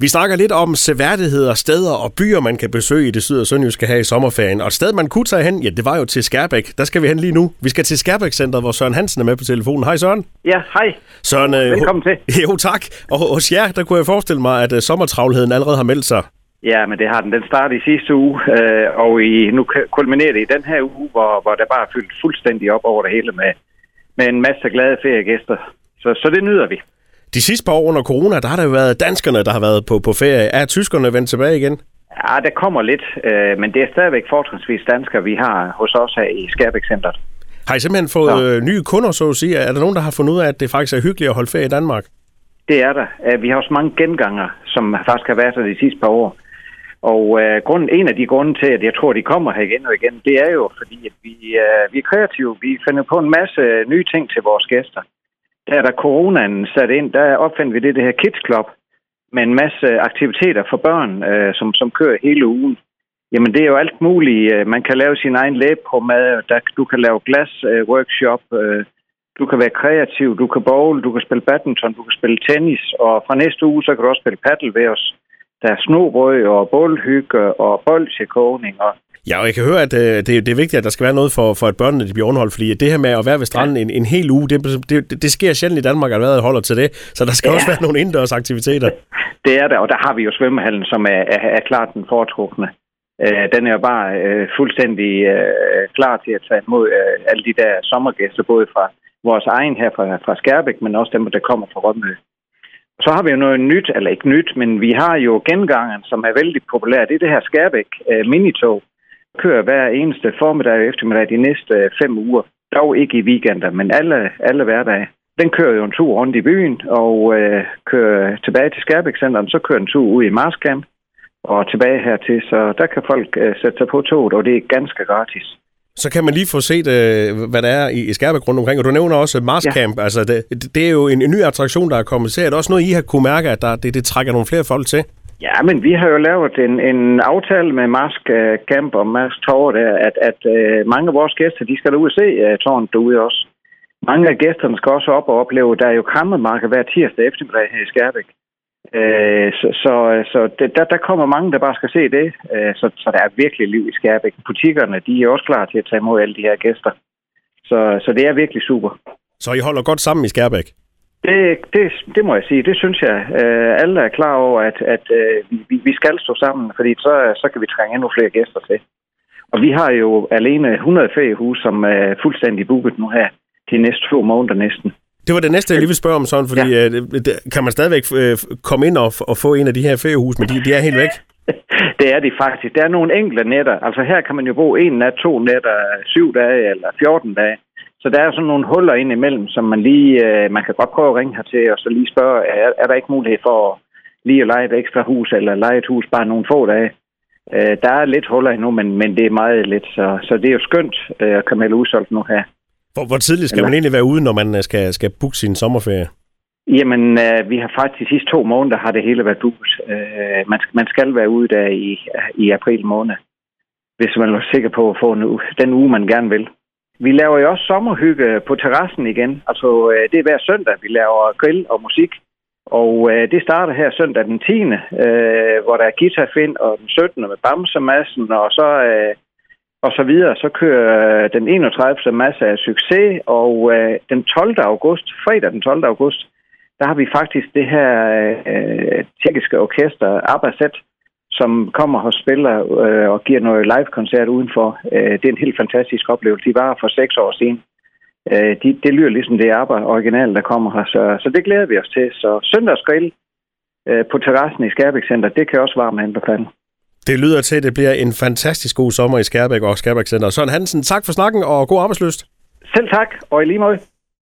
Vi snakker lidt om seværdigheder, steder og byer, man kan besøge i det syd- og sønderjyske her i sommerferien. Og et sted, man kunne tage hen, ja, det var jo til Skærbæk. Der skal vi hen lige nu. Vi skal til Skærbæk Center, hvor Søren Hansen er med på telefonen. Hej Søren. Ja, hej. Søren, øh, Velkommen til. Jo, tak. Og hos jer, der kunne jeg forestille mig, at uh, sommertravlheden allerede har meldt sig. Ja, men det har den. Den startede i sidste uge, øh, og i, nu kulminerer det i den her uge, hvor, hvor der bare er fyldt fuldstændig op over det hele med, med en masse glade feriegæster. Så, så det nyder vi. De sidste par år under corona, der har der jo været danskerne, der har været på, på ferie. Er tyskerne vendt tilbage igen? Ja, der kommer lidt, øh, men det er stadigvæk fortrinsvis danskere, vi har hos os her i Skærbæk Centeret. Har I simpelthen fået øh, nye kunder, så at sige? Er der nogen, der har fundet ud af, at det faktisk er hyggeligt at holde ferie i Danmark? Det er der. Øh, Vi har også mange genganger, som faktisk har været der de sidste par år. Og uh, grunden, en af de grunde til, at jeg tror, de kommer her igen og igen, det er jo, fordi at vi, uh, vi er kreative. Vi finder på en masse nye ting til vores gæster. Der da coronaen satte ind, der opfandt vi det, det her Kids Club, med en masse aktiviteter for børn, øh, som, som kører hele ugen. Jamen, det er jo alt muligt. Øh, man kan lave sin egen læbepomade, der, du kan lave glas-workshop, øh, øh, du kan være kreativ, du kan bowl, du kan spille badminton, du kan spille tennis, og fra næste uge, så kan du også spille paddle ved os. Der er snobrøg og bålhygge og bolsjekogning. Og... Ja, og jeg kan høre, at øh, det, det er vigtigt, at der skal være noget for, for at børnene de bliver underholdt, fordi det her med at være ved stranden ja. en, en hel uge, det, det, det sker sjældent i Danmark, at vejret holder til det, så der skal ja. også være nogle indendørs aktiviteter. Det er der, og der har vi jo svømmehallen, som er, er, er klart den foretrukne. Øh, den er jo bare øh, fuldstændig øh, klar til at tage imod øh, alle de der sommergæster, både fra vores egen her fra, fra Skærbæk, men også dem, der kommer fra Rømø. Så har vi jo noget nyt, eller ikke nyt, men vi har jo gengangen, som er vældig populær. Det er det her Skærbæk øh, minitog. Kører hver eneste formiddag og eftermiddag de næste øh, fem uger. Dog ikke i weekender, men alle, alle hverdage. Den kører jo en tur rundt i byen og øh, kører tilbage til Skærbæk Centeren. Så kører en tur ud i Marskamp og tilbage hertil. Så der kan folk øh, sætte sig på toget, og det er ganske gratis. Så kan man lige få set, øh, hvad der er i, i Skærbæk rundt omkring. Og du nævner også Mars Camp. Ja. Altså, det, det er jo en, en ny attraktion, der er kommet til. Er det også noget, I har kunne mærke, at der, det, det trækker nogle flere folk til? Ja, men vi har jo lavet en, en aftale med Mask Camp og Mask Tower, der, at, at uh, mange af vores gæster, de skal ud og se uh, tårnet derude også. Mange af gæsterne skal også op og opleve, der er jo krammermarked hver tirsdag eftermiddag her i Skærbæk. Uh, så så, så det, der, der kommer mange, der bare skal se det. Uh, så, så der er virkelig liv i Skærbæk. Butikkerne, de er også klar til at tage imod alle de her gæster. Så, så det er virkelig super. Så I holder godt sammen i Skærbæk? Det, det, det må jeg sige. Det synes jeg. Uh, alle er klar over, at, at uh, vi, vi skal stå sammen, fordi så, så kan vi trænge endnu flere gæster til. Og vi har jo alene 100 feriehus, som er fuldstændig booket nu her de næste to måneder næsten. Det var det næste, jeg lige vil spørge om sådan, fordi ja. øh, kan man stadigvæk øh, komme ind og, og få en af de her feriehus, men de, de er helt væk? det er de faktisk. Der er nogle enkelte nætter. Altså her kan man jo bo en nat, to nætter, syv dage eller 14 dage. Så der er sådan nogle huller ind imellem, som man lige, øh, man kan godt prøve at ringe hertil og så lige spørge, er, er der ikke mulighed for lige at lege et ekstra hus eller lege et hus bare nogle få dage? Øh, der er lidt huller endnu, men, men det er meget lidt, så, så det er jo skønt øh, at melde udsolgt nu her. Hvor, hvor tidligt skal Eller? man egentlig være ude, når man skal, skal booke sin sommerferie? Jamen, øh, vi har faktisk de sidste to måneder har det hele været booket. Øh, man, man skal være ude der i, i april måned, hvis man er sikker på at få en, den uge, man gerne vil. Vi laver jo også sommerhygge på terrassen igen. Altså, øh, det er hver søndag, vi laver grill og musik. Og øh, det starter her søndag den 10., øh, hvor der er guitarfind, og den 17. med Bamsemassen, og så øh, og så videre. Så kører øh, den 31. masse af succes, og øh, den 12. august, fredag den 12. august, der har vi faktisk det her øh, tjekkiske orkester, Abbasset, som kommer og spiller øh, og giver noget live-koncert udenfor. Øh, det er en helt fantastisk oplevelse. De var for seks år siden. Øh, de, det lyder ligesom det ABBA original, der kommer her, så, så det glæder vi os til. Så søndagsgrill øh, på terrassen i Skærbæk Center, det kan også varme anbefale. Det lyder til, at det bliver en fantastisk god sommer i Skærbæk og Skærbæk Center. Søren Hansen, tak for snakken og god arbejdsløst. Selv tak, og i lige måde.